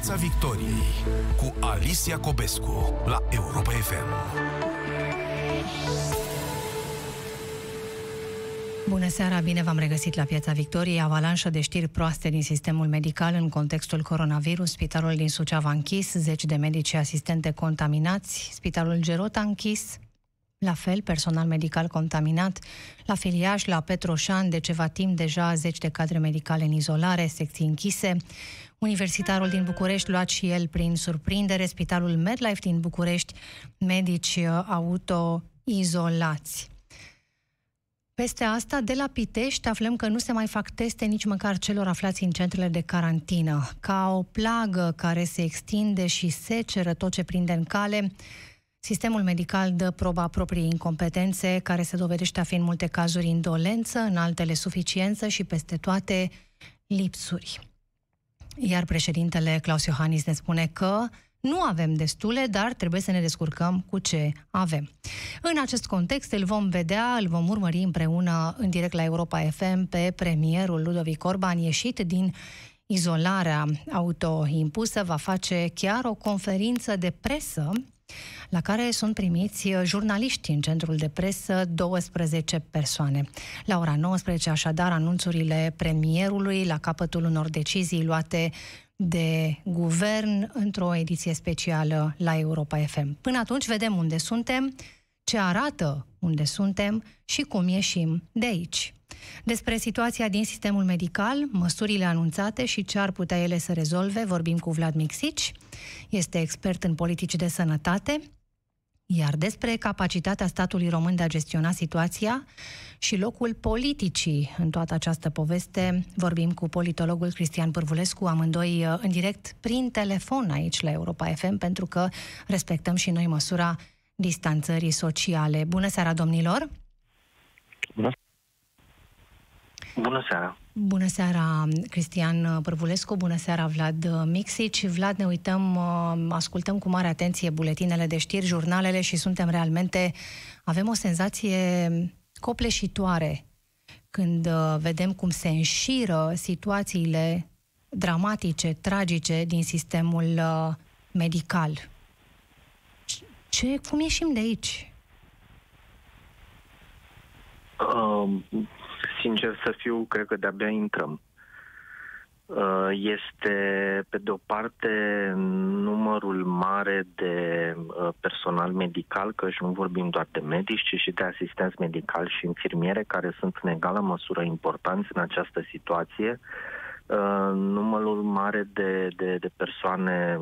Piața Victoriei cu Alicia Cobescu la Europa FM. Bună seara, bine v-am regăsit la Piața Victoriei. Avalanșă de știri proaste din sistemul medical în contextul coronavirus. Spitalul din Suceava a închis, zeci de medici și asistente contaminați. Spitalul Gerot a închis, la fel, personal medical contaminat. La Filiaș, la Petroșan, de ceva timp deja zeci de cadre medicale în izolare, secții închise. Universitarul din București, luat și el prin surprindere, Spitalul MedLife din București, medici uh, auto-izolați. Peste asta, de la Pitești, aflăm că nu se mai fac teste nici măcar celor aflați în centrele de carantină. Ca o plagă care se extinde și seceră tot ce prinde în cale, Sistemul medical dă proba propriei incompetențe, care se dovedește a fi în multe cazuri indolență, în altele suficiență și peste toate lipsuri. Iar președintele Claus Iohannis ne spune că nu avem destule, dar trebuie să ne descurcăm cu ce avem. În acest context îl vom vedea, îl vom urmări împreună în direct la Europa FM pe premierul Ludovic Orban ieșit din izolarea autoimpusă, va face chiar o conferință de presă la care sunt primiți uh, jurnaliști în centrul de presă, 12 persoane. La ora 19, așadar, anunțurile premierului la capătul unor decizii luate de guvern într-o ediție specială la Europa FM. Până atunci vedem unde suntem, ce arată unde suntem și cum ieșim de aici. Despre situația din sistemul medical, măsurile anunțate și ce ar putea ele să rezolve, vorbim cu Vlad Mixici. Este expert în politici de sănătate, iar despre capacitatea statului român de a gestiona situația și locul politicii în toată această poveste, vorbim cu politologul Cristian Pârvulescu, amândoi uh, în direct prin telefon aici la Europa FM, pentru că respectăm și noi măsura distanțării sociale. Bună seara, domnilor! Bună Bună seara! Bună seara, Cristian Părvulescu, bună seara, Vlad Mixici. Vlad, ne uităm, uh, ascultăm cu mare atenție buletinele de știri, jurnalele și suntem realmente, avem o senzație copleșitoare când uh, vedem cum se înșiră situațiile dramatice, tragice din sistemul uh, medical. Ce, cum ieșim de aici? Um, sincer să fiu, cred că de-abia intrăm. Uh, este, pe de o parte, numărul mare de uh, personal medical, că și nu vorbim doar de medici, ci și de asistenți medicali și infirmiere, care sunt în egală măsură importanți în această situație. Uh, numărul mare de, de, de persoane,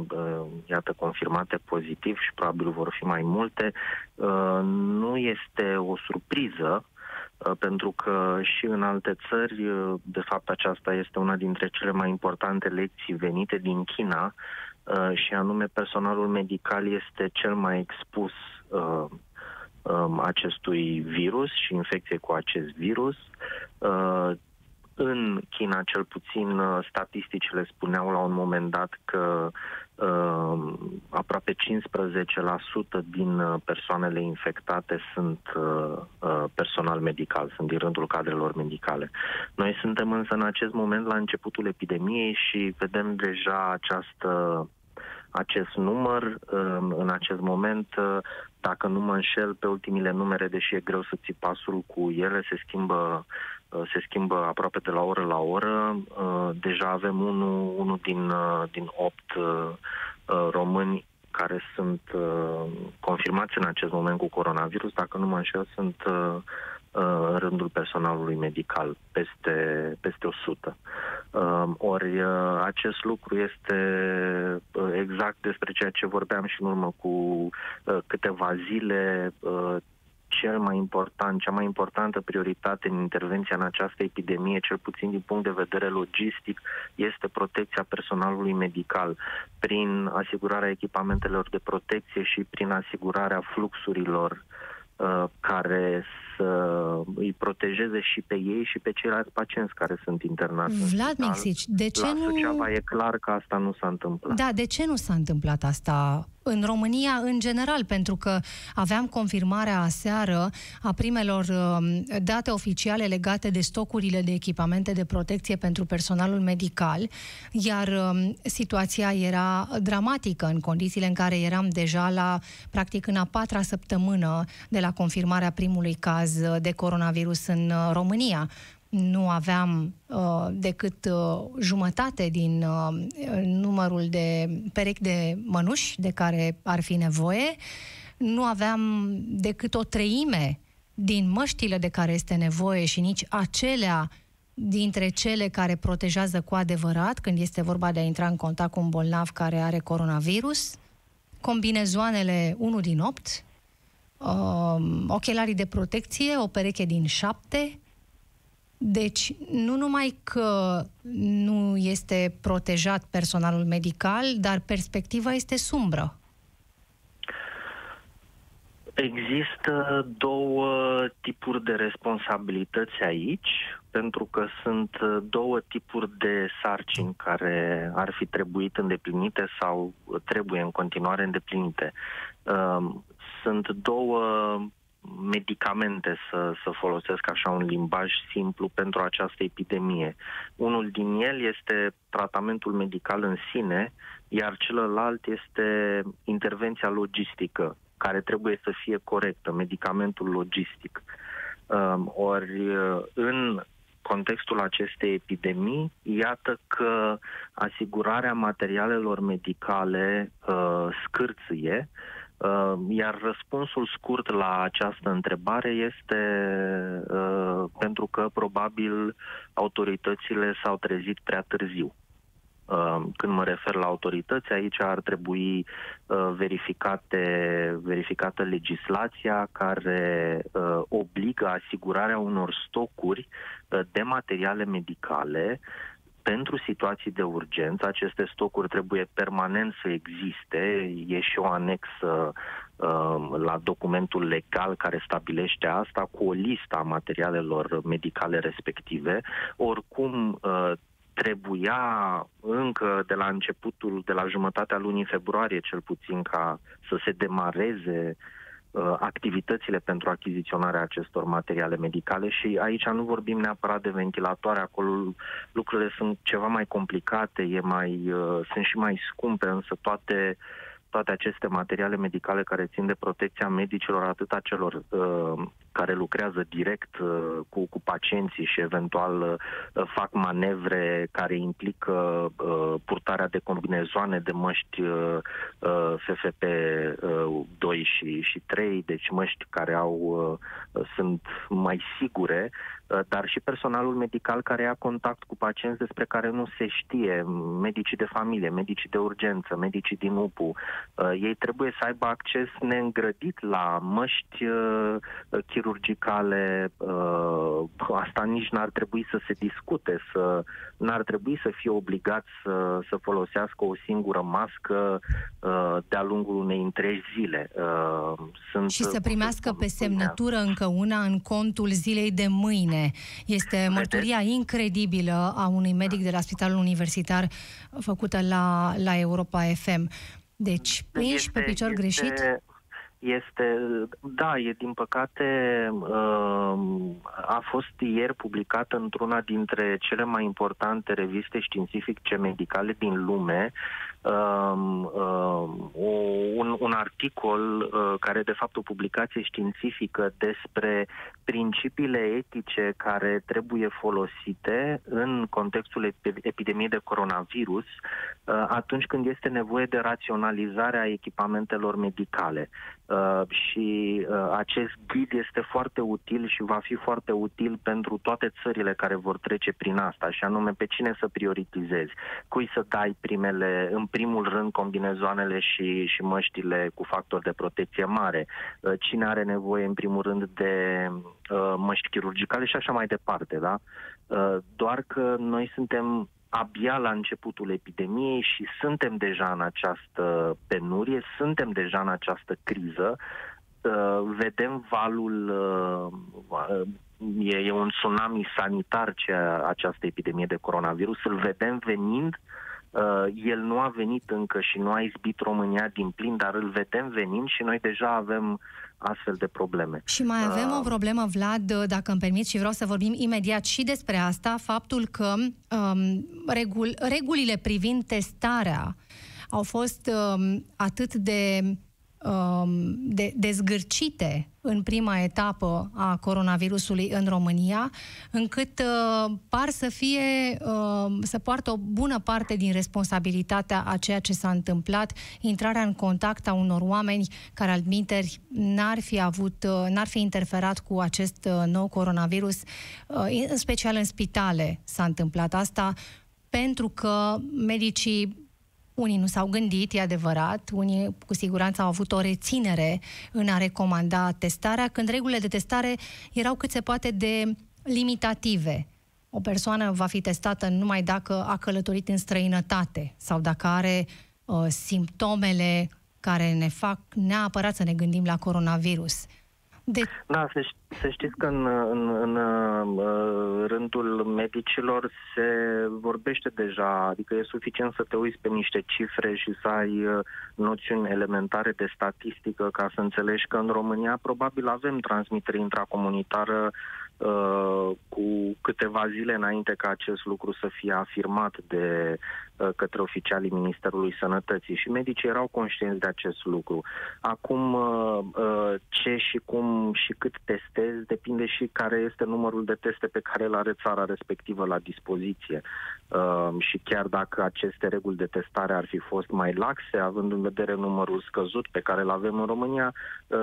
iată, confirmate pozitiv și probabil vor fi mai multe, nu este o surpriză, Uh, pentru că și în alte țări, uh, de fapt aceasta este una dintre cele mai importante lecții venite din China, uh, și anume personalul medical este cel mai expus um, acestui virus și infecție cu acest virus. În China, cel puțin, statisticile spuneau la un moment dat că uh, aproape 15% din uh, persoanele infectate sunt uh, uh, personal medical, sunt din rândul cadrelor medicale. Noi suntem însă în acest moment la începutul epidemiei și vedem deja această acest număr uh, în acest moment, uh, dacă nu mă înșel, pe ultimile numere, deși e greu să ții pasul cu ele, se schimbă Uh, se schimbă aproape de la oră la oră. Uh, deja avem unul, unul din, uh, din opt români care sunt confirmați în acest moment cu coronavirus, dacă nu mă înșel, sunt în rândul personalului medical, peste, peste 100. Ori acest lucru este exact despre ceea ce vorbeam și în urmă cu câteva zile, cel mai important, cea mai importantă prioritate în intervenția în această epidemie, cel puțin din punct de vedere logistic, este protecția personalului medical prin asigurarea echipamentelor de protecție și prin asigurarea fluxurilor uh, care să îi protejeze și pe ei și pe ceilalți pacienți care sunt internați. Vlad Mixici, de ce La nu... Suceava e clar că asta nu s-a întâmplat. Da, de ce nu s-a întâmplat asta în România în general, pentru că aveam confirmarea aseară a primelor um, date oficiale legate de stocurile de echipamente de protecție pentru personalul medical, iar um, situația era dramatică în condițiile în care eram deja la, practic, în a patra săptămână de la confirmarea primului caz de coronavirus în uh, România nu aveam uh, decât uh, jumătate din uh, numărul de perechi de mănuși de care ar fi nevoie, nu aveam decât o treime din măștile de care este nevoie și nici acelea dintre cele care protejează cu adevărat când este vorba de a intra în contact cu un bolnav care are coronavirus, combinezoanele 1 din 8, uh, ochelarii de protecție, o pereche din 7, deci, nu numai că nu este protejat personalul medical, dar perspectiva este sumbră. Există două tipuri de responsabilități aici, pentru că sunt două tipuri de sarcini care ar fi trebuit îndeplinite sau trebuie în continuare îndeplinite. Sunt două medicamente, să, să folosesc așa un limbaj simplu, pentru această epidemie. Unul din el este tratamentul medical în sine, iar celălalt este intervenția logistică, care trebuie să fie corectă, medicamentul logistic. Um, ori în contextul acestei epidemii, iată că asigurarea materialelor medicale uh, scârțâie, Uh, iar răspunsul scurt la această întrebare este uh, pentru că probabil autoritățile s-au trezit prea târziu. Uh, când mă refer la autorități, aici ar trebui verificate, verificată legislația care obligă asigurarea unor stocuri de materiale medicale pentru situații de urgență, aceste stocuri trebuie permanent să existe. E și o anexă uh, la documentul legal care stabilește asta cu o listă a materialelor medicale respective. Oricum, uh, trebuia încă de la începutul, de la jumătatea lunii februarie cel puțin, ca să se demareze uh, Uh, activitățile pentru achiziționarea acestor materiale medicale și aici nu vorbim neapărat de ventilatoare, acolo lucrurile sunt ceva mai complicate, e mai, uh, sunt și mai scumpe, însă toate toate aceste materiale medicale care țin de protecția medicilor, atât a celor uh, care lucrează direct uh, cu, cu pacienții și eventual uh, fac manevre care implică uh, purtarea de combinezoane, de măști uh, uh, FFP2 uh, și, și 3, deci măști care au uh, sunt mai sigure, uh, dar și personalul medical care ia contact cu pacienți despre care nu se știe, medicii de familie, medicii de urgență, medicii din UPU, uh, ei trebuie să aibă acces neîngrădit la măști uh, chirurgicale, uh, asta nici n-ar trebui să se discute, să n-ar trebui să fie obligat să, să folosească o singură mască uh, de-a lungul unei întregi zile. Uh, sunt, și să primească pe semnătură încă una în contul zilei de mâine. Este mărturia incredibilă a unui medic de la Spitalul Universitar făcută la, la Europa FM. Deci, prins pe picior este, greșit? Este, da, e din păcate, uh, a fost ieri publicată într-una dintre cele mai importante reviste științifice medicale din lume, um, um, un, un articol uh, care de fapt o publicație științifică despre principiile etice care trebuie folosite în contextul epidemiei de coronavirus uh, atunci când este nevoie de raționalizarea echipamentelor medicale. Uh, și uh, acest ghid este foarte util și va fi foarte util pentru toate țările care vor trece prin asta, și anume pe cine să prioritizezi, cui să dai primele, în primul rând combinezoanele și, și măștile cu factor de protecție mare, uh, cine are nevoie în primul rând de uh, măști chirurgicale și așa mai departe, da? Uh, doar că noi suntem abia la începutul epidemiei și suntem deja în această penurie, suntem deja în această criză, uh, vedem valul, uh, e, e un tsunami sanitar ce această epidemie de coronavirus, îl vedem venind el nu a venit încă și nu a izbit România din plin, dar îl vedem venind și noi deja avem astfel de probleme. Și mai avem uh, o problemă, Vlad, dacă îmi permiți, și vreau să vorbim imediat și despre asta, faptul că um, regul, regulile privind testarea au fost um, atât de Um, de, dezgârcite în prima etapă a coronavirusului în România, încât uh, par să fie, uh, să poartă o bună parte din responsabilitatea a ceea ce s-a întâmplat, intrarea în contact a unor oameni care admiteri n-ar fi avut, uh, n-ar fi interferat cu acest uh, nou coronavirus, uh, în special în spitale s-a întâmplat asta, pentru că medicii unii nu s-au gândit, e adevărat, unii cu siguranță au avut o reținere în a recomanda testarea, când regulile de testare erau cât se poate de limitative. O persoană va fi testată numai dacă a călătorit în străinătate sau dacă are uh, simptomele care ne fac neapărat să ne gândim la coronavirus. De... Da, să, să știți că în, în, în uh, rândul medicilor se vorbește deja, adică e suficient să te uiți pe niște cifre și să ai uh, noțiuni elementare de statistică ca să înțelegi că în România probabil avem transmitere intracomunitară Uh, cu câteva zile înainte ca acest lucru să fie afirmat de uh, către oficialii Ministerului Sănătății și medicii erau conștienți de acest lucru. Acum, uh, ce și cum și cât testezi depinde și care este numărul de teste pe care îl are țara respectivă la dispoziție. Și chiar dacă aceste reguli de testare ar fi fost mai laxe, având în vedere numărul scăzut pe care îl avem în România,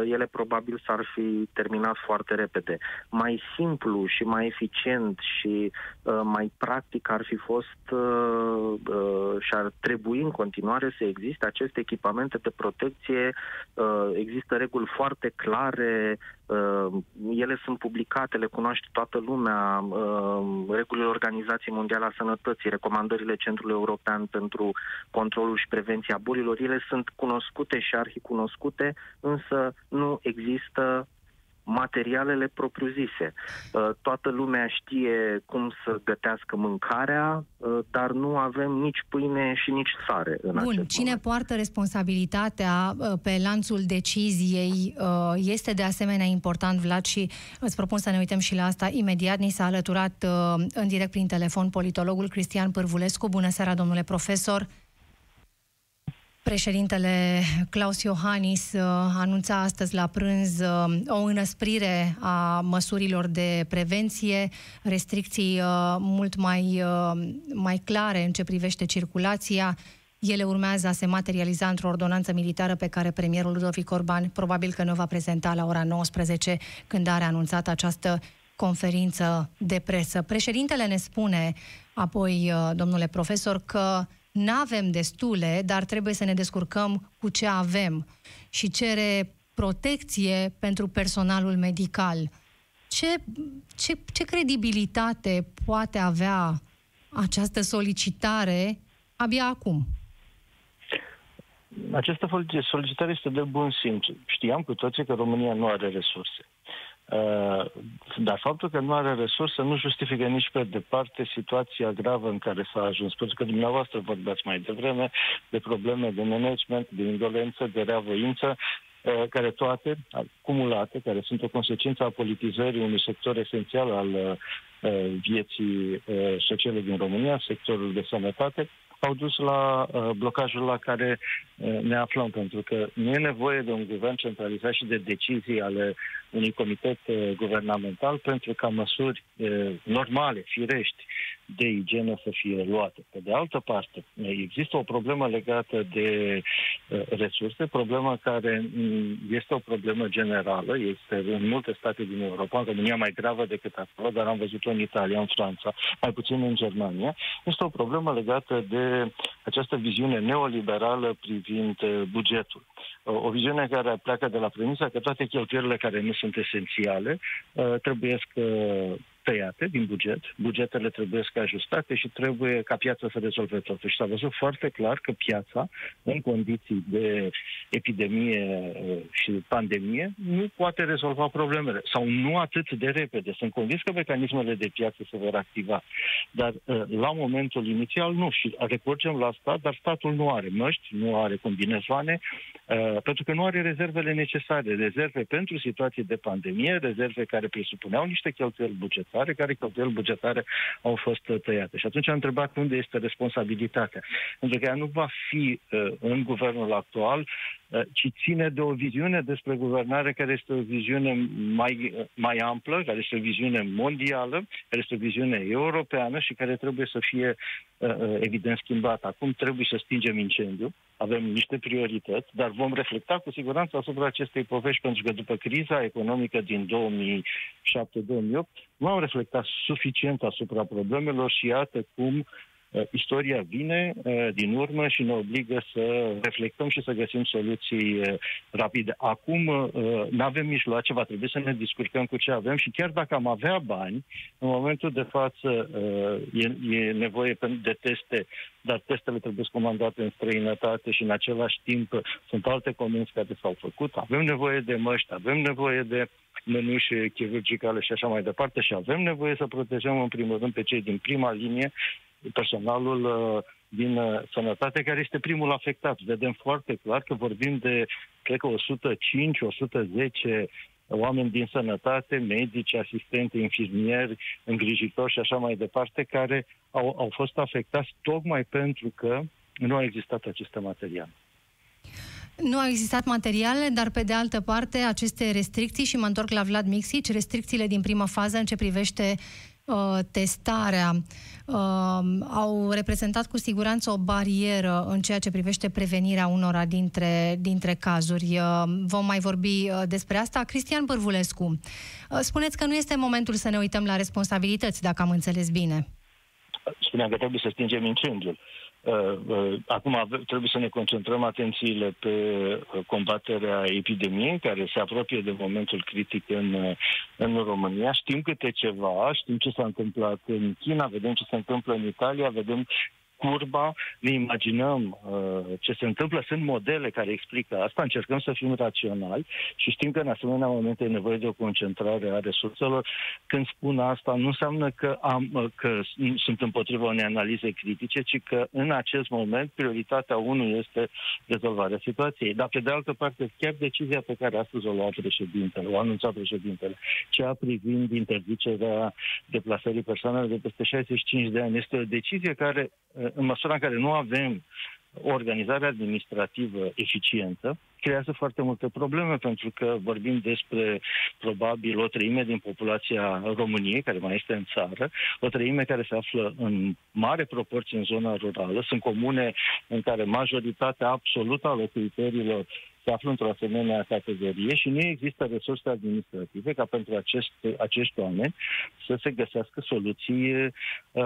ele probabil s-ar fi terminat foarte repede. Mai simplu simplu și mai eficient și uh, mai practic ar fi fost uh, uh, și ar trebui în continuare să existe aceste echipamente de protecție. Uh, există reguli foarte clare, uh, ele sunt publicate, le cunoaște toată lumea, uh, regulile Organizației Mondiale a Sănătății, recomandările Centrului European pentru controlul și prevenția bolilor, ele sunt cunoscute și arhicunoscute, însă nu există materialele propriu-zise. Uh, toată lumea știe cum să gătească mâncarea, uh, dar nu avem nici pâine și nici sare în Bun, acest cine moment. poartă responsabilitatea uh, pe lanțul deciziei este de asemenea important, Vlad, și îți propun să ne uităm și la asta imediat. Ni s-a alăturat în direct prin telefon politologul Cristian Pârvulescu. Bună seara, domnule profesor! Președintele Claus Iohannis uh, anunța astăzi la prânz uh, o înăsprire a măsurilor de prevenție, restricții uh, mult mai, mai clare în ce privește circulația. Ele urmează a se materializa într-o ordonanță militară pe care premierul Ludovic Orban probabil că ne va prezenta la ora 19 când are anunțat această conferință de presă. Președintele ne spune apoi, domnule profesor, că nu avem destule, dar trebuie să ne descurcăm cu ce avem și cere protecție pentru personalul medical. Ce, ce, ce credibilitate poate avea această solicitare abia acum? Această solicitare este de bun simț. Știam cu toții că România nu are resurse. Uh, dar faptul că nu are resurse nu justifică nici pe departe situația gravă în care s-a ajuns. Pentru că dumneavoastră vorbeați mai devreme de probleme de management, de indolență, de reavoință, uh, care toate, acumulate, care sunt o consecință a politizării unui sector esențial al uh, vieții sociale din România, sectorul de sănătate, au dus la uh, blocajul la care uh, ne aflăm, pentru că nu e nevoie de un guvern centralizat și de decizii ale unui comitet uh, guvernamental pentru ca măsuri uh, normale, firești, de igienă să fie luate. Pe de altă parte, există o problemă legată de uh, resurse, problemă care mm, este o problemă generală, este în multe state din Europa, în România mai gravă decât acolo, dar am văzut-o în Italia, în Franța, mai puțin în Germania. Este o problemă legată de această viziune neoliberală privind uh, bugetul. O viziune care pleacă de la premisa că toate cheltuielile care nu sunt esențiale uh, trebuie să tăiate din buget, bugetele trebuie să ajustate și trebuie ca piața să rezolve totul. Și s-a văzut foarte clar că piața, în condiții de epidemie uh, și pandemie, nu poate rezolva problemele. Sau nu atât de repede. Sunt convins că mecanismele de piață se vor activa, dar uh, la momentul inițial nu. Și recurgem la stat, dar statul nu are măști, nu are combinezoane, uh, pentru că nu are rezervele necesare, rezerve pentru situații de pandemie, rezerve care presupuneau niște cheltuieli bugetare, care cheltuieli bugetare au fost tăiate. Și atunci am întrebat unde este responsabilitatea. Pentru că ea nu va fi uh, în guvernul actual, uh, ci ține de o viziune despre guvernare care este o viziune mai, uh, mai amplă, care este o viziune mondială, care este o viziune europeană și care trebuie să fie uh, uh evident schimbată. Acum trebuie să stingem incendiu, avem niște priorități, dar vom reflecta cu siguranță asupra acestei povești, pentru că după criza economică din 2007-2008 nu am reflectat suficient asupra problemelor și iată cum Uh, istoria vine uh, din urmă și ne obligă să reflectăm și să găsim soluții uh, rapide. Acum nu avem mijloace, va trebui să ne descurcăm cu ce avem și chiar dacă am avea bani, în momentul de față e, e nevoie de teste, dar testele trebuie comandate în străinătate și în același timp sunt alte comenzi care s-au făcut. Avem nevoie de măști, avem nevoie de mănuși chirurgicale și așa mai departe și avem nevoie să protejăm în primul rând pe cei din prima linie personalul uh, din uh, sănătate, care este primul afectat. Vedem foarte clar că vorbim de, cred că 105-110 oameni din sănătate, medici, asistente, infirmieri, îngrijitori și așa mai departe, care au, au fost afectați tocmai pentru că nu au existat aceste materiale. Nu au existat materiale, dar pe de altă parte aceste restricții, și mă întorc la Vlad Mixici, restricțiile din prima fază în ce privește uh, testarea uh, au reprezentat cu siguranță o barieră în ceea ce privește prevenirea unora dintre, dintre cazuri. Uh, vom mai vorbi uh, despre asta. Cristian Bărvulescu, uh, spuneți că nu este momentul să ne uităm la responsabilități, dacă am înțeles bine. Spuneam că trebuie să stingem incendiul. Uh, uh, acum trebuie să ne concentrăm atențiile pe uh, combaterea epidemiei, care se apropie de momentul critic în, în România. Știm câte ceva, știm ce s-a întâmplat în China, vedem ce se întâmplă în Italia, vedem curba, ne imaginăm uh, ce se întâmplă, sunt modele care explică asta, încercăm să fim raționali și știm că în asemenea momente e nevoie de o concentrare a resurselor. Când spun asta, nu înseamnă că, am, uh, că sunt împotriva unei analize critice, ci că în acest moment prioritatea unul este rezolvarea situației. Dar pe de altă parte, chiar decizia pe care astăzi o lua președintele, o anunțat președintele, cea privind interzicerea deplasării persoanelor de peste 65 de ani, este o decizie care uh, în măsura în care nu avem o organizare administrativă eficientă, creează foarte multe probleme, pentru că vorbim despre probabil o treime din populația României, care mai este în țară, o treime care se află în mare proporție în zona rurală. Sunt comune în care majoritatea absolută a locuitorilor se află într-o asemenea categorie și nu există resurse administrative ca pentru aceste, acești oameni să se găsească soluții uh,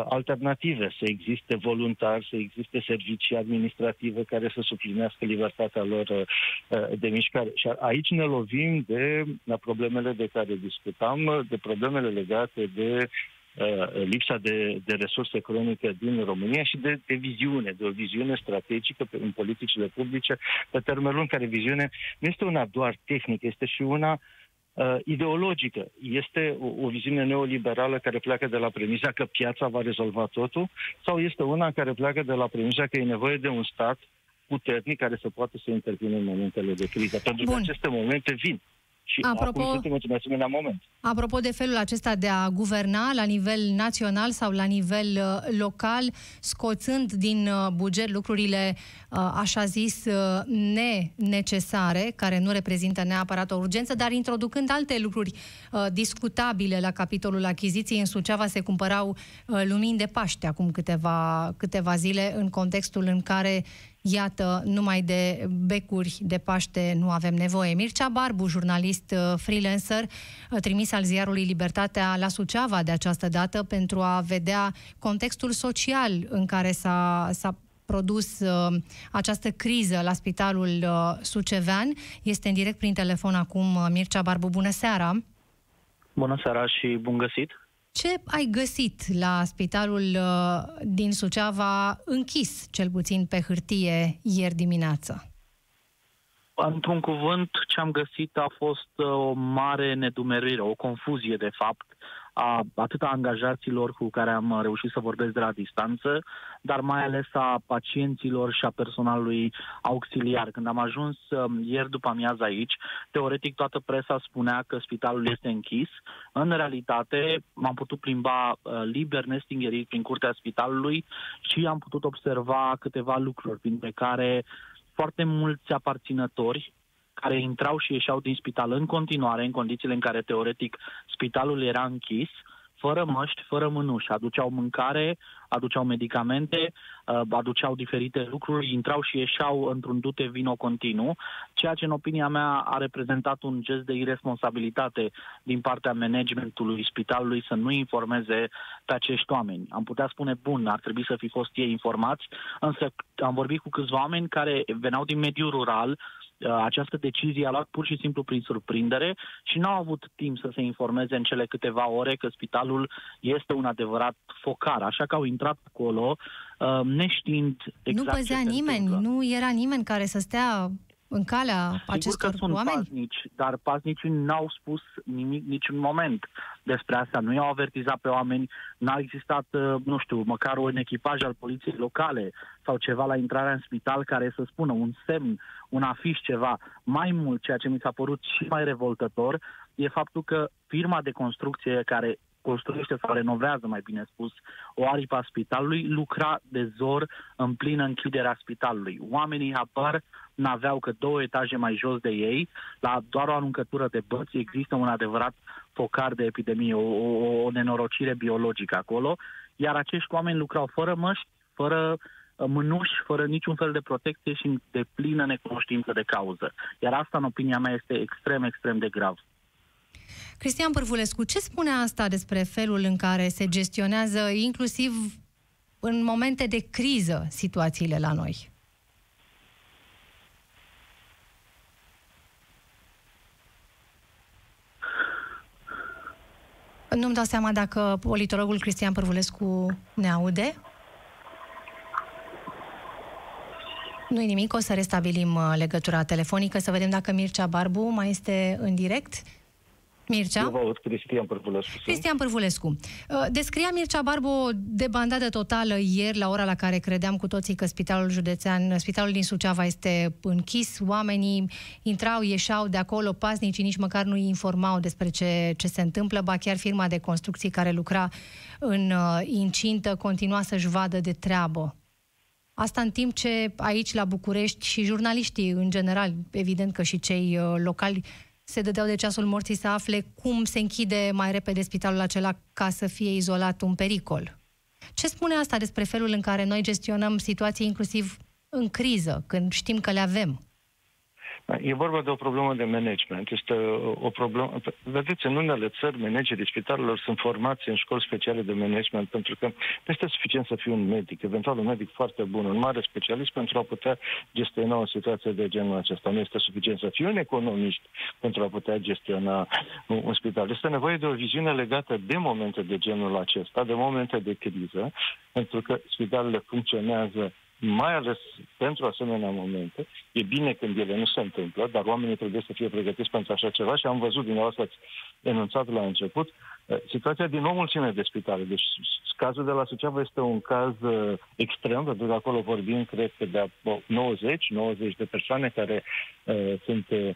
alternative, să existe voluntari, să existe servicii administrative care să suplinească libertatea lor uh, de mișcare. Și aici ne lovim de problemele de care discutam, de problemele legate de Uh, lipsa de, de resurse economice din România și de, de viziune, de o viziune strategică pe, în politicile publice pe termen lung, care viziune nu este una doar tehnică, este și una uh, ideologică. Este o, o viziune neoliberală care pleacă de la premisa că piața va rezolva totul sau este una care pleacă de la premisa că e nevoie de un stat puternic care să poată să intervină în momentele de criză. Pentru Bun. că aceste momente vin. Și apropo, acum suntem într-un asemenea moment. Apropo de felul acesta de a guverna la nivel național sau la nivel uh, local, scoțând din uh, buget lucrurile, uh, așa zis, uh, nenecesare, care nu reprezintă neapărat o urgență, dar introducând alte lucruri uh, discutabile la capitolul achiziției. În Suceava se cumpărau uh, lumini de Paște acum câteva, câteva zile, în contextul în care Iată, numai de becuri de Paște nu avem nevoie. Mircea Barbu, jurnalist uh, freelancer, uh, trimis al ziarului Libertatea la Suceava de această dată pentru a vedea contextul social în care s-a, s-a produs uh, această criză la spitalul uh, sucevean. Este în direct prin telefon acum uh, Mircea Barbu. Bună seara! Bună seara și bun găsit! Ce ai găsit la spitalul uh, din Suceava închis, cel puțin pe hârtie, ieri dimineață? Într-un cuvânt, ce am găsit a fost uh, o mare nedumerire, o confuzie, de fapt, a atât a angajaților cu care am reușit să vorbesc de la distanță, dar mai ales a pacienților și a personalului auxiliar. Când am ajuns um, ieri după amiază aici, teoretic toată presa spunea că spitalul este închis. În realitate, m-am putut plimba uh, liber, nestingerit prin curtea spitalului și am putut observa câteva lucruri, printre care foarte mulți aparținători care intrau și ieșeau din spital în continuare, în condițiile în care teoretic spitalul era închis, fără măști, fără mânuși. Aduceau mâncare, aduceau medicamente, uh, aduceau diferite lucruri, intrau și ieșeau într-un dute vino continuu, ceea ce în opinia mea a reprezentat un gest de irresponsabilitate din partea managementului spitalului să nu informeze pe acești oameni. Am putea spune, bun, ar trebui să fi fost ei informați, însă am vorbit cu câțiva oameni care veneau din mediul rural, Uh, această decizie a luat pur și simplu prin surprindere și n-au avut timp să se informeze în cele câteva ore că spitalul este un adevărat focar, așa că au intrat acolo uh, neștiind exact Nu păzea nimeni, întâmplă. nu era nimeni care să stea în calea Sigur acestor că sunt oameni? paznici, dar paznicii n-au spus nimic niciun moment despre asta. Nu i-au avertizat pe oameni, n-a existat, uh, nu știu, măcar un echipaj al poliției locale sau ceva la intrarea în spital care să spună un semn, un afiș, ceva. Mai mult, ceea ce mi s-a părut și mai revoltător, e faptul că firma de construcție care construiește sau renovează, mai bine spus, o aripă a spitalului, lucra de zor în plină închidere a spitalului. Oamenii apar n-aveau că două etaje mai jos de ei, la doar o aruncătură de băți, există un adevărat focar de epidemie, o, o, o nenorocire biologică acolo, iar acești oameni lucrau fără măști, fără uh, mânuși, fără niciun fel de protecție și de plină necunoștință de cauză. Iar asta, în opinia mea, este extrem, extrem de grav. Cristian Pârvulescu, ce spune asta despre felul în care se gestionează inclusiv în momente de criză situațiile la noi? Nu-mi dau seama dacă politologul Cristian Pârvulescu ne aude. Nu-i nimic, o să restabilim uh, legătura telefonică, să vedem dacă Mircea Barbu mai este în direct. Mircea? Eu vă aud, Cristian Pârvulescu. Cristian Pârvulescu. Uh, descria Mircea Barbu o debandadă totală ieri, la ora la care credeam cu toții că spitalul județean, spitalul din Suceava este închis, oamenii intrau, ieșeau de acolo, pasnicii nici măcar nu informau despre ce, ce se întâmplă, ba chiar firma de construcții care lucra în uh, incintă continua să-și vadă de treabă. Asta în timp ce aici la București și jurnaliștii în general, evident că și cei uh, locali se dădeau de ceasul morții să afle cum se închide mai repede spitalul acela ca să fie izolat un pericol. Ce spune asta despre felul în care noi gestionăm situații inclusiv în criză, când știm că le avem? E vorba de o problemă de management. Este o problemă... Vedeți, în unele țări, managerii spitalelor sunt formați în școli speciale de management pentru că nu este suficient să fii un medic, eventual un medic foarte bun, un mare specialist pentru a putea gestiona o situație de genul acesta. Nu este suficient să fii un economist pentru a putea gestiona un, un spital. Este nevoie de o viziune legată de momente de genul acesta, de momente de criză, pentru că spitalele funcționează mai ales pentru asemenea momente, e bine când ele nu se întâmplă, dar oamenii trebuie să fie pregătiți pentru așa ceva și am văzut, dumneavoastră ați enunțat la început, eh, situația din o mulțime de spitale. Deci cazul de la Suceava este un caz eh, extrem, pentru că acolo vorbim, cred că, de 90, 90 de persoane care uh, sunt uh,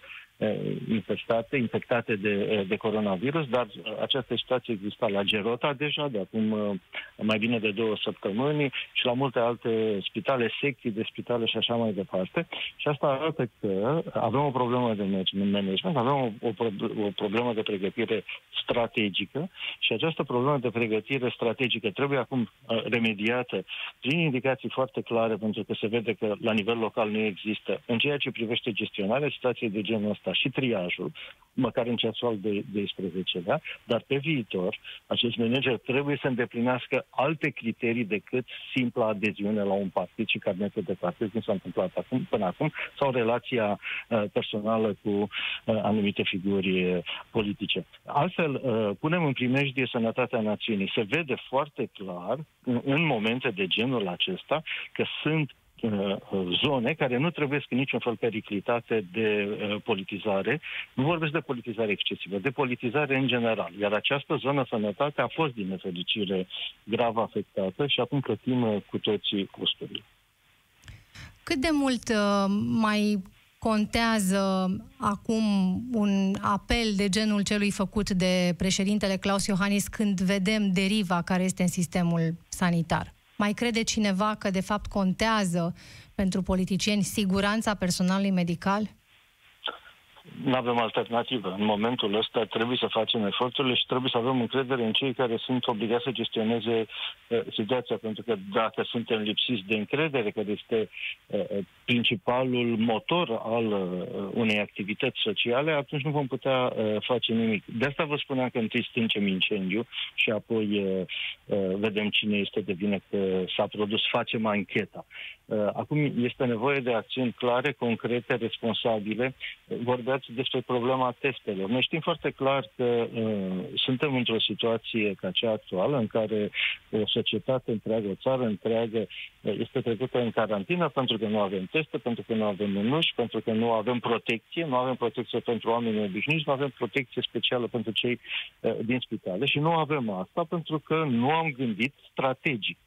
infestate, infectate de, de coronavirus, dar această situație exista la Gerota deja, de acum mai bine de două săptămâni și la multe alte spitale, secții de spitale și așa mai departe. Și asta arată că avem o problemă de management, avem o, o, o problemă de pregătire strategică și această problemă de pregătire strategică trebuie acum remediată prin indicații foarte clare, pentru că se vede că la nivel local nu există. În ceea ce privește gestionarea situației de genul ăsta, acesta și triajul, măcar în ceasul al 12-lea, dar pe viitor acest manager trebuie să îndeplinească alte criterii decât simpla adeziune la un partid și carnetul de partid, cum s-a întâmplat acum, până acum, sau relația uh, personală cu uh, anumite figuri politice. Altfel, uh, punem în primejdie sănătatea națiunii. Se vede foarte clar, în, în momente de genul acesta, că sunt Uh, zone care nu trebuie în niciun fel periclitate de uh, politizare. Nu vorbesc de politizare excesivă, de politizare în general. Iar această zonă sănătate a fost, din nefericire, grav afectată și acum plătim uh, cu toții costurile. Cât de mult mai contează acum un apel de genul celui făcut de președintele Claus Iohannis când vedem deriva care este în sistemul sanitar? Mai crede cineva că de fapt contează pentru politicieni siguranța personalului medical? Nu avem alternativă. În momentul ăsta trebuie să facem eforturile și trebuie să avem încredere în cei care sunt obligați să gestioneze uh, situația, pentru că dacă suntem lipsiți de încredere, care este uh, principalul motor al uh, unei activități sociale, atunci nu vom putea uh, face nimic. De asta vă spuneam că întâi stâncem incendiu și apoi uh, uh, vedem cine este de vină că s-a produs, facem ancheta. Uh, acum este nevoie de acțiuni clare, concrete, responsabile. Vorbeați despre problema testelor. Noi știm foarte clar că uh, suntem într-o situație ca cea actuală, în care o societate întreagă, o țară întreagă uh, este trecută în carantină pentru că nu avem teste, pentru că nu avem mânuși, pentru că nu avem protecție, nu avem protecție pentru oamenii obișnuiți, nu avem protecție specială pentru cei uh, din spitale și nu avem asta pentru că nu am gândit strategic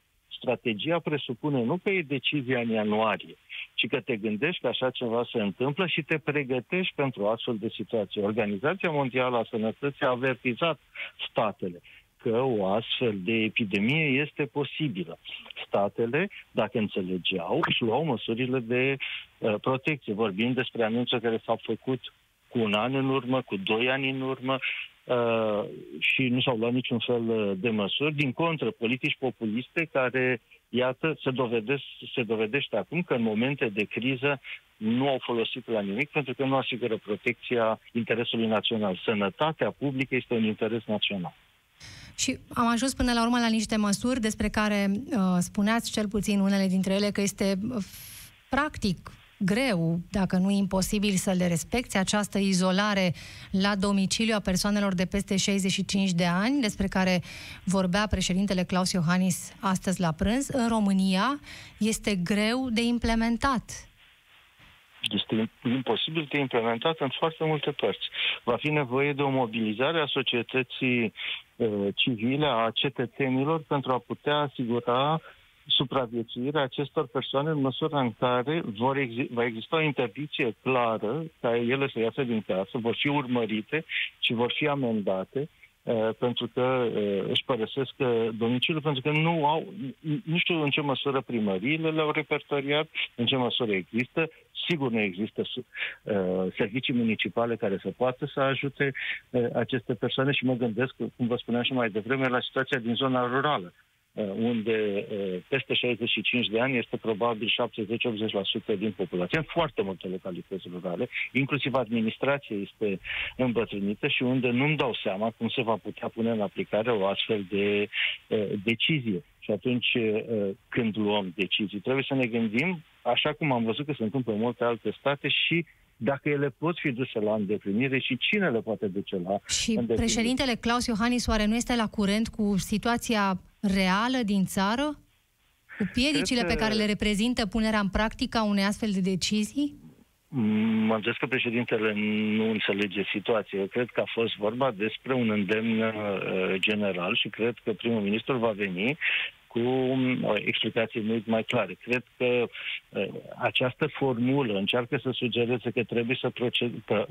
strategia presupune nu că e decizia în ianuarie, ci că te gândești că așa ceva se întâmplă și te pregătești pentru astfel de situație. Organizația Mondială a Sănătății a avertizat statele că o astfel de epidemie este posibilă. Statele, dacă înțelegeau, își luau măsurile de uh, protecție. Vorbim despre anunțuri care s-au făcut cu un an în urmă, cu doi ani în urmă, Uh, și nu s-au luat niciun fel uh, de măsuri. Din contră, politici populiste care, iată, se, dovedesc, se dovedește acum că în momente de criză nu au folosit la nimic pentru că nu asigură protecția interesului național. Sănătatea publică este un interes național. Și am ajuns până la urmă la niște măsuri despre care uh, spuneați cel puțin unele dintre ele că este uh, practic greu, dacă nu imposibil, să le respecte această izolare la domiciliu a persoanelor de peste 65 de ani, despre care vorbea președintele Claus Iohannis astăzi la prânz, în România este greu de implementat. Este imposibil de implementat în foarte multe părți. Va fi nevoie de o mobilizare a societății uh, civile, a cetățenilor, pentru a putea asigura supraviețuirea acestor persoane în măsura în care vor exi- va exista o interdicție clară ca ele să iasă din casă, vor fi urmărite și vor fi amendate uh, pentru că uh, își părăsesc uh, domiciliul, pentru că nu au, nu știu în ce măsură primăriile le-au repertoriat, în ce măsură există, sigur nu există uh, servicii municipale care să poată să ajute uh, aceste persoane și mă gândesc, cum vă spuneam și mai devreme, la situația din zona rurală. Uh, unde uh, peste 65 de ani este probabil 70-80% din populație, în foarte multe localități rurale, inclusiv administrația este îmbătrânită și unde nu-mi dau seama cum se va putea pune în aplicare o astfel de uh, decizie. Și atunci, când luăm decizii, trebuie să ne gândim, așa cum am văzut că se întâmplă în multe alte state, și dacă ele pot fi duse la îndeplinire și cine le poate duce la Și președintele Claus Iohannis oare nu este la curent cu situația reală din țară? Cu piedicile că... pe care le reprezintă punerea în practică a unei astfel de decizii? Mă înțeles că președintele nu înțelege situația. Eu cred că a fost vorba despre un îndemn uh, general și cred că primul ministru va veni cu uh, explicații mult mai clare. Cred că uh, această formulă încearcă să sugereze că trebuie să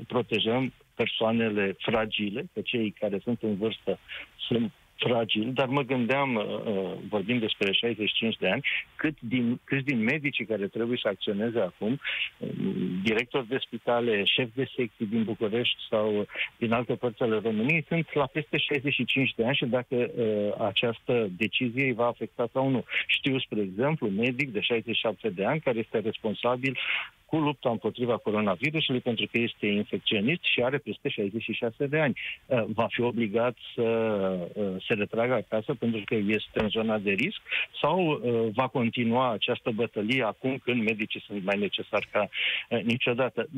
protejăm persoanele fragile, pe cei care sunt în vârstă sunt fragil, dar mă gândeam, uh, uh, vorbind despre 65 de ani, cât din, câți din medicii care trebuie să acționeze acum, uh, directori de spitale, șef de secții din București sau din alte părți ale României, sunt la peste 65 de ani și dacă această decizie îi va afecta sau nu. Știu, spre exemplu, medic de 67 de ani care este responsabil cu cu lupta împotriva coronavirusului pentru că este infecționist și are peste 66 de ani. Uh, va fi obligat să uh, se retragă acasă pentru că este în zona de risc sau uh, va continua această bătălie acum când medicii sunt mai necesari ca niciodată.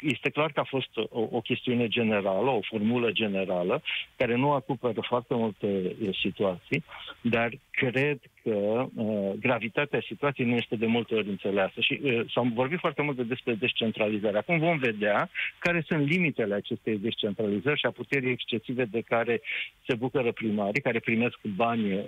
Este clar că a fost o, o chestiune generală, o formulă generală, care nu acoperă foarte multe situații, dar cred că uh, gravitatea situației nu este de multe ori înțeleasă și uh, s-au vorbit foarte mult despre descentralizare. Acum vom vedea care sunt limitele acestei descentralizări și a puterii excesive de care se bucură primarii, care primesc bani uh,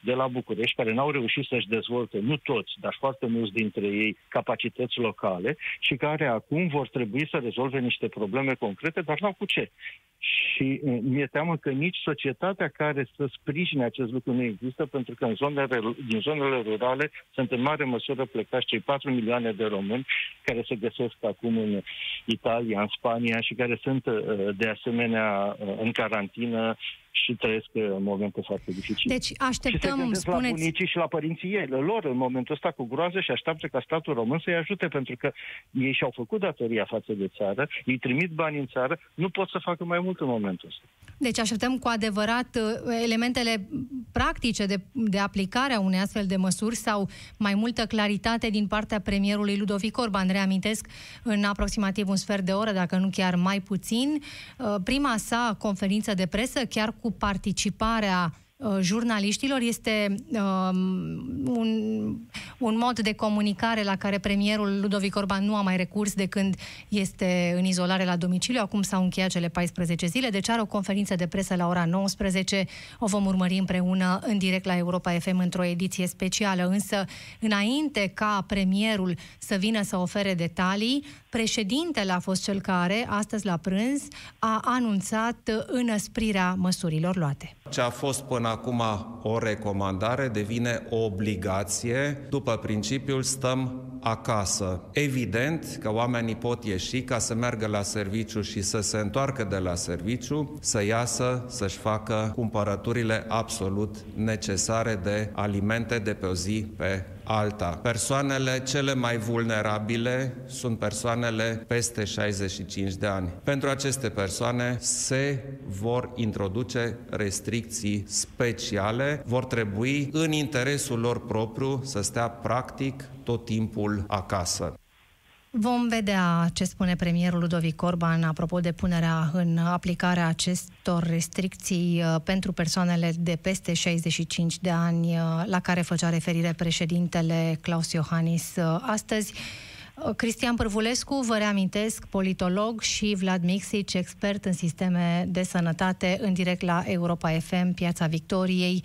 de la București, care n-au reușit să-și dezvolte, nu toți, dar foarte mulți dintre ei, capacități locale și care acum vor trebui să rezolve niște probleme concrete, dar n-au cu ce. Și uh, mi-e teamă că nici societatea care să sprijine acest lucru nu există, pentru că în zonele, din zonele rurale sunt în mare măsură plecați cei 4 milioane de români care se găsesc acum în Italia, în Spania și care sunt uh, de asemenea uh, în carantină și trăiesc în momentul foarte dificil. Deci așteptăm, și spuneți... la bunicii și la părinții ei, lor în momentul ăsta cu groază și așteaptă ca statul român să-i ajute, pentru că ei și-au făcut datoria față de țară, îi trimit bani în țară, nu pot să facă mai mult în momentul ăsta. Deci așteptăm cu adevărat uh, elementele practice de, de aplicare a unei astfel de măsuri sau mai multă claritate din partea premierului Ludovic Orban. Reamintesc în aproximativ un sfert de oră, dacă nu chiar mai puțin, uh, prima sa conferință de presă, chiar cu participarea Uh, jurnaliștilor este um, un, un mod de comunicare la care premierul Ludovic Orban nu a mai recurs de când este în izolare la domiciliu. Acum s-au încheiat cele 14 zile, deci are o conferință de presă la ora 19. O vom urmări împreună în direct la Europa FM într-o ediție specială. Însă, înainte ca premierul să vină să ofere detalii, președintele a fost cel care, astăzi la prânz, a anunțat înăsprirea măsurilor luate. Ce a fost până acum o recomandare devine o obligație. După principiul stăm acasă. Evident că oamenii pot ieși ca să meargă la serviciu și să se întoarcă de la serviciu, să iasă, să-și facă cumpărăturile absolut necesare de alimente de pe o zi pe alta. Persoanele cele mai vulnerabile sunt persoanele peste 65 de ani. Pentru aceste persoane se vor introduce restricții speciale, vor trebui în interesul lor propriu să stea practic tot timpul acasă. Vom vedea ce spune premierul Ludovic Orban apropo de punerea în aplicare a acestor restricții uh, pentru persoanele de peste 65 de ani uh, la care făcea referire președintele Claus Iohannis uh, astăzi. Cristian Pârvulescu, vă reamintesc, politolog și Vlad Mixic, expert în sisteme de sănătate, în direct la Europa FM, Piața Victoriei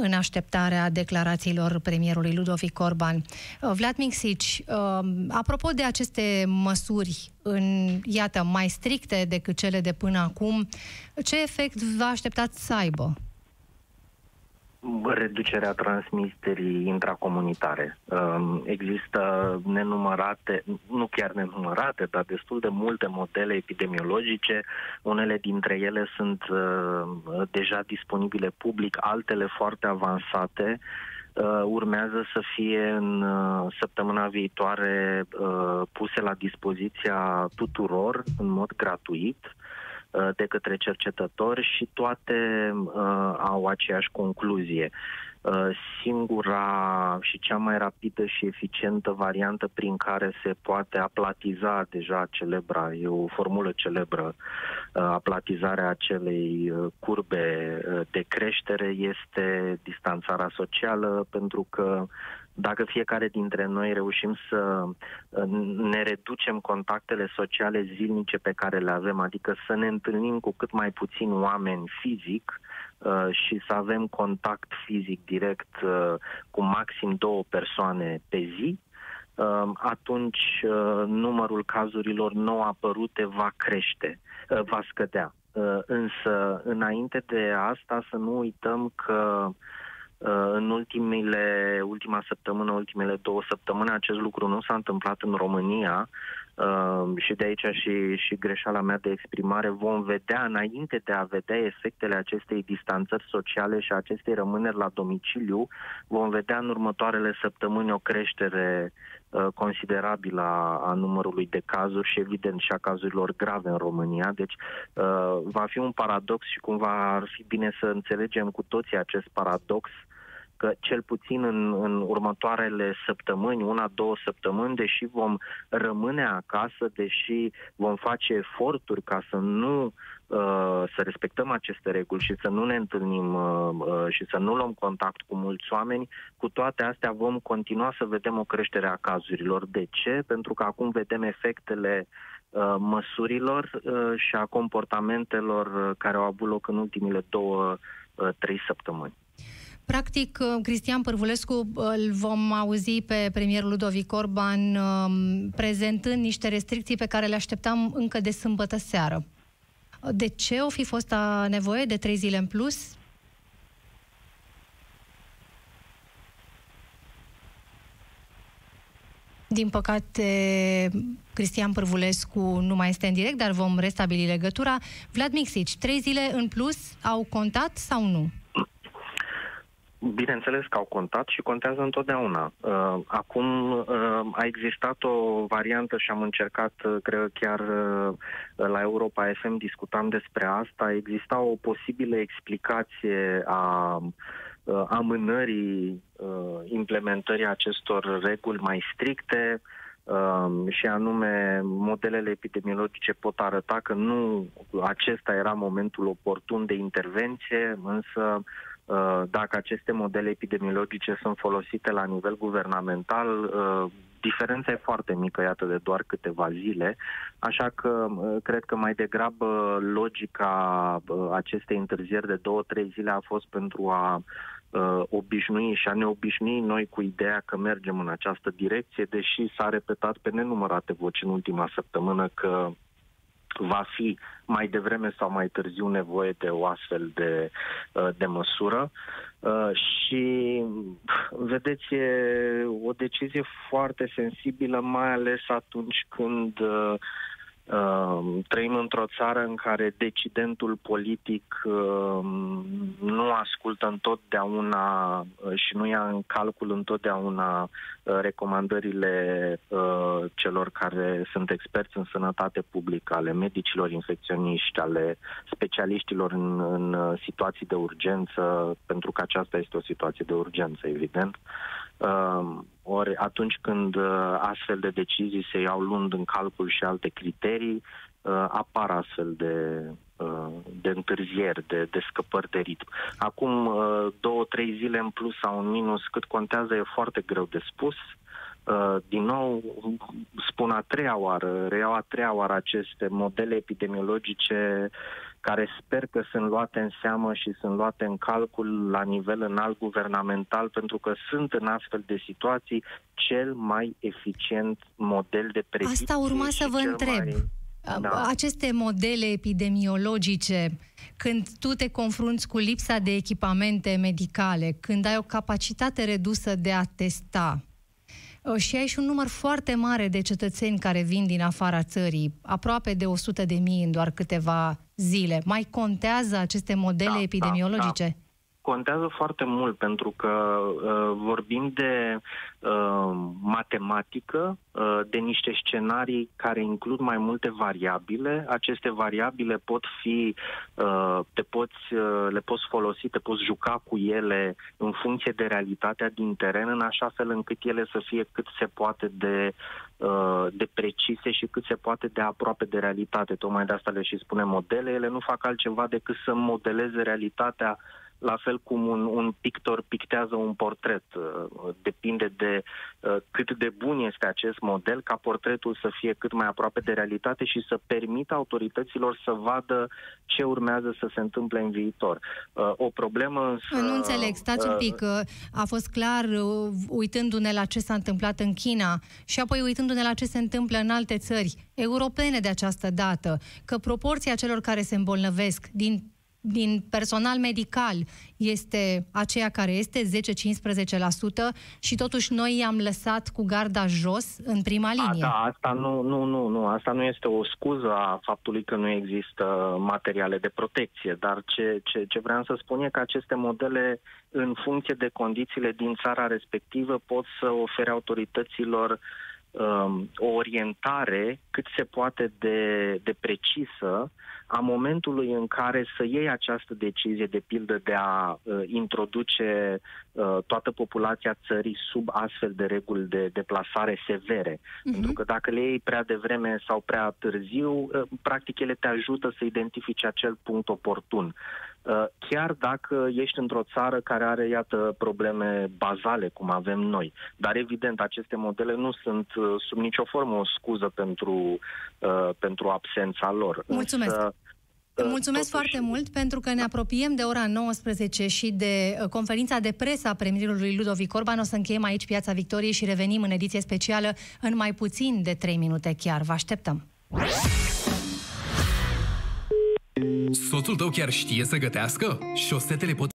în așteptarea declarațiilor premierului Ludovic Orban. Uh, Vlad Mixici, uh, apropo de aceste măsuri, în, iată, mai stricte decât cele de până acum, ce efect vă așteptați să aibă? Reducerea transmiterii intracomunitare. Um, există nenumărate, nu chiar nenumărate, dar destul de multe modele epidemiologice. Unele dintre ele sunt uh, deja disponibile public, altele foarte avansate uh, urmează să fie în uh, săptămâna viitoare puse la dispoziția tuturor în mod gratuit Uh, de către cercetători și toate uh, au aceeași concluzie. Uh, singura și cea mai rapidă și eficientă variantă prin care se poate aplatiza deja celebra, e o formulă celebră, uh, aplatizarea acelei uh, curbe de creștere este distanțarea socială, pentru că dacă fiecare dintre noi reușim să ne reducem contactele sociale zilnice pe care le avem, adică să ne întâlnim cu cât mai puțin oameni fizic, Uh, și să avem contact fizic direct uh, cu maxim două persoane pe zi, uh, atunci numărul cazurilor nou apărute va crește, va scădea. Însă, înainte de asta, să nu uităm că în ultimele, ultima săptămână, ultimele două săptămâni, acest lucru nu s-a întâmplat în România. Uh, și de aici și, și greșeala mea de exprimare, vom vedea înainte de a vedea efectele acestei distanțări sociale și acestei rămâneri la domiciliu, vom vedea în următoarele săptămâni o creștere uh, considerabilă a, a numărului de cazuri și evident și a cazurilor grave în România. Deci uh, va fi un paradox și cumva ar fi bine să înțelegem cu toții acest paradox că cel puțin în, în următoarele săptămâni, una, două săptămâni, deși vom rămâne acasă, deși vom face eforturi ca să nu uh, să respectăm aceste reguli și să nu ne întâlnim uh, uh, și să nu luăm contact cu mulți oameni, cu toate astea vom continua să vedem o creștere a cazurilor. De ce? Pentru că acum vedem efectele uh, măsurilor uh, și a comportamentelor care au avut loc în ultimile două, uh, trei săptămâni. Practic, uh, Cristian Părvulescu uh, îl vom auzi pe premierul Ludovic Orban um, prezentând niște restricții pe care le așteptam încă de sâmbătă seară. De ce o fi fost nevoie de trei zile în plus? Din păcate, Cristian Părvulescu nu mai este în direct, dar vom restabili legătura. Vlad Mixici, trei zile în plus au contat sau nu? Bineînțeles că au contat și contează întotdeauna. Uh, acum uh, a existat o variantă și am încercat, uh, cred chiar la Europa FM discutam despre asta, exista o posibilă explicație a amânării implementării acestor reguli mai stricte și anume modelele epidemiologice pot arăta că nu acesta era momentul oportun de intervenție, însă Uh, dacă aceste modele epidemiologice sunt folosite la nivel guvernamental, uh, diferența e foarte mică, iată, de doar câteva zile, așa că uh, cred că mai degrabă logica acestei întârzieri de două-trei zile a fost pentru a obișnui și a ne obișnui noi cu ideea că mergem în această direcție, deși s-a repetat pe nenumărate voci în ultima săptămână că va fi mai devreme sau mai târziu nevoie de o astfel de, uh, de măsură. Uh, și, vedeți, e o decizie foarte sensibilă, mai ales atunci când uh, Uh, trăim într-o țară în care decidentul politic uh, nu ascultă întotdeauna uh, și nu ia în calcul întotdeauna uh, recomandările uh, celor care sunt experți în sănătate publică, ale medicilor infecționiști, ale specialiștilor în, în uh, situații de urgență, pentru că aceasta este o situație de urgență, evident. Uh, ori atunci când uh, astfel de decizii se iau luând în calcul și alte criterii, uh, apar astfel de, uh, de întârzieri, de, de scăpări de ritm. Acum, uh, două, trei zile în plus sau în minus, cât contează, e foarte greu de spus. Uh, din nou, spun a treia oară, reiau a treia oară aceste modele epidemiologice care sper că sunt luate în seamă și sunt luate în calcul la nivel înalt guvernamental, pentru că sunt în astfel de situații cel mai eficient model de predicție. Asta urma să vă întreb. Mai... Da. Aceste modele epidemiologice, când tu te confrunți cu lipsa de echipamente medicale, când ai o capacitate redusă de a testa, Uh, și ai și un număr foarte mare de cetățeni care vin din afara țării, aproape de 100 de mii în doar câteva zile. Mai contează aceste modele da, epidemiologice? Da, da contează foarte mult pentru că uh, vorbim de uh, matematică, uh, de niște scenarii care includ mai multe variabile. Aceste variabile pot fi, uh, te poți, uh, le poți folosi, te poți juca cu ele în funcție de realitatea din teren, în așa fel încât ele să fie cât se poate de uh, de precise și cât se poate de aproape de realitate. Tocmai de asta le și spune modele. Ele nu fac altceva decât să modeleze realitatea la fel cum un, un pictor pictează un portret. Uh, depinde de uh, cât de bun este acest model ca portretul să fie cât mai aproape de realitate și să permită autorităților să vadă ce urmează să se întâmple în viitor. Uh, o problemă însă... Nu înțeleg, stați un pic. A fost clar, uitându-ne la ce s-a întâmplat în China și apoi uitându-ne la ce se întâmplă în alte țări europene de această dată, că proporția celor care se îmbolnăvesc din din personal medical este aceea care este, 10-15%, și totuși noi i-am lăsat cu garda jos în prima linie. A, da, asta nu, nu, nu, nu, asta nu este o scuză a faptului că nu există materiale de protecție, dar ce, ce, ce vreau să spun e că aceste modele, în funcție de condițiile din țara respectivă, pot să ofere autorităților um, o orientare cât se poate de, de precisă a momentului în care să iei această decizie, de pildă, de a uh, introduce uh, toată populația țării sub astfel de reguli de deplasare severe. Uh-huh. Pentru că dacă le iei prea devreme sau prea târziu, uh, practic ele te ajută să identifici acel punct oportun. Uh, chiar dacă ești într-o țară care are, iată, probleme bazale, cum avem noi. Dar, evident, aceste modele nu sunt uh, sub nicio formă o scuză pentru, uh, pentru absența lor. Mulțumesc! Însă, Mulțumesc Totuși... foarte mult pentru că ne apropiem de ora 19 și de conferința de presă a premierului Ludovic Orban. O să încheiem aici Piața Victoriei și revenim în ediție specială în mai puțin de 3 minute chiar. Vă așteptăm! Soțul tău chiar știe să gătească? Șosetele pot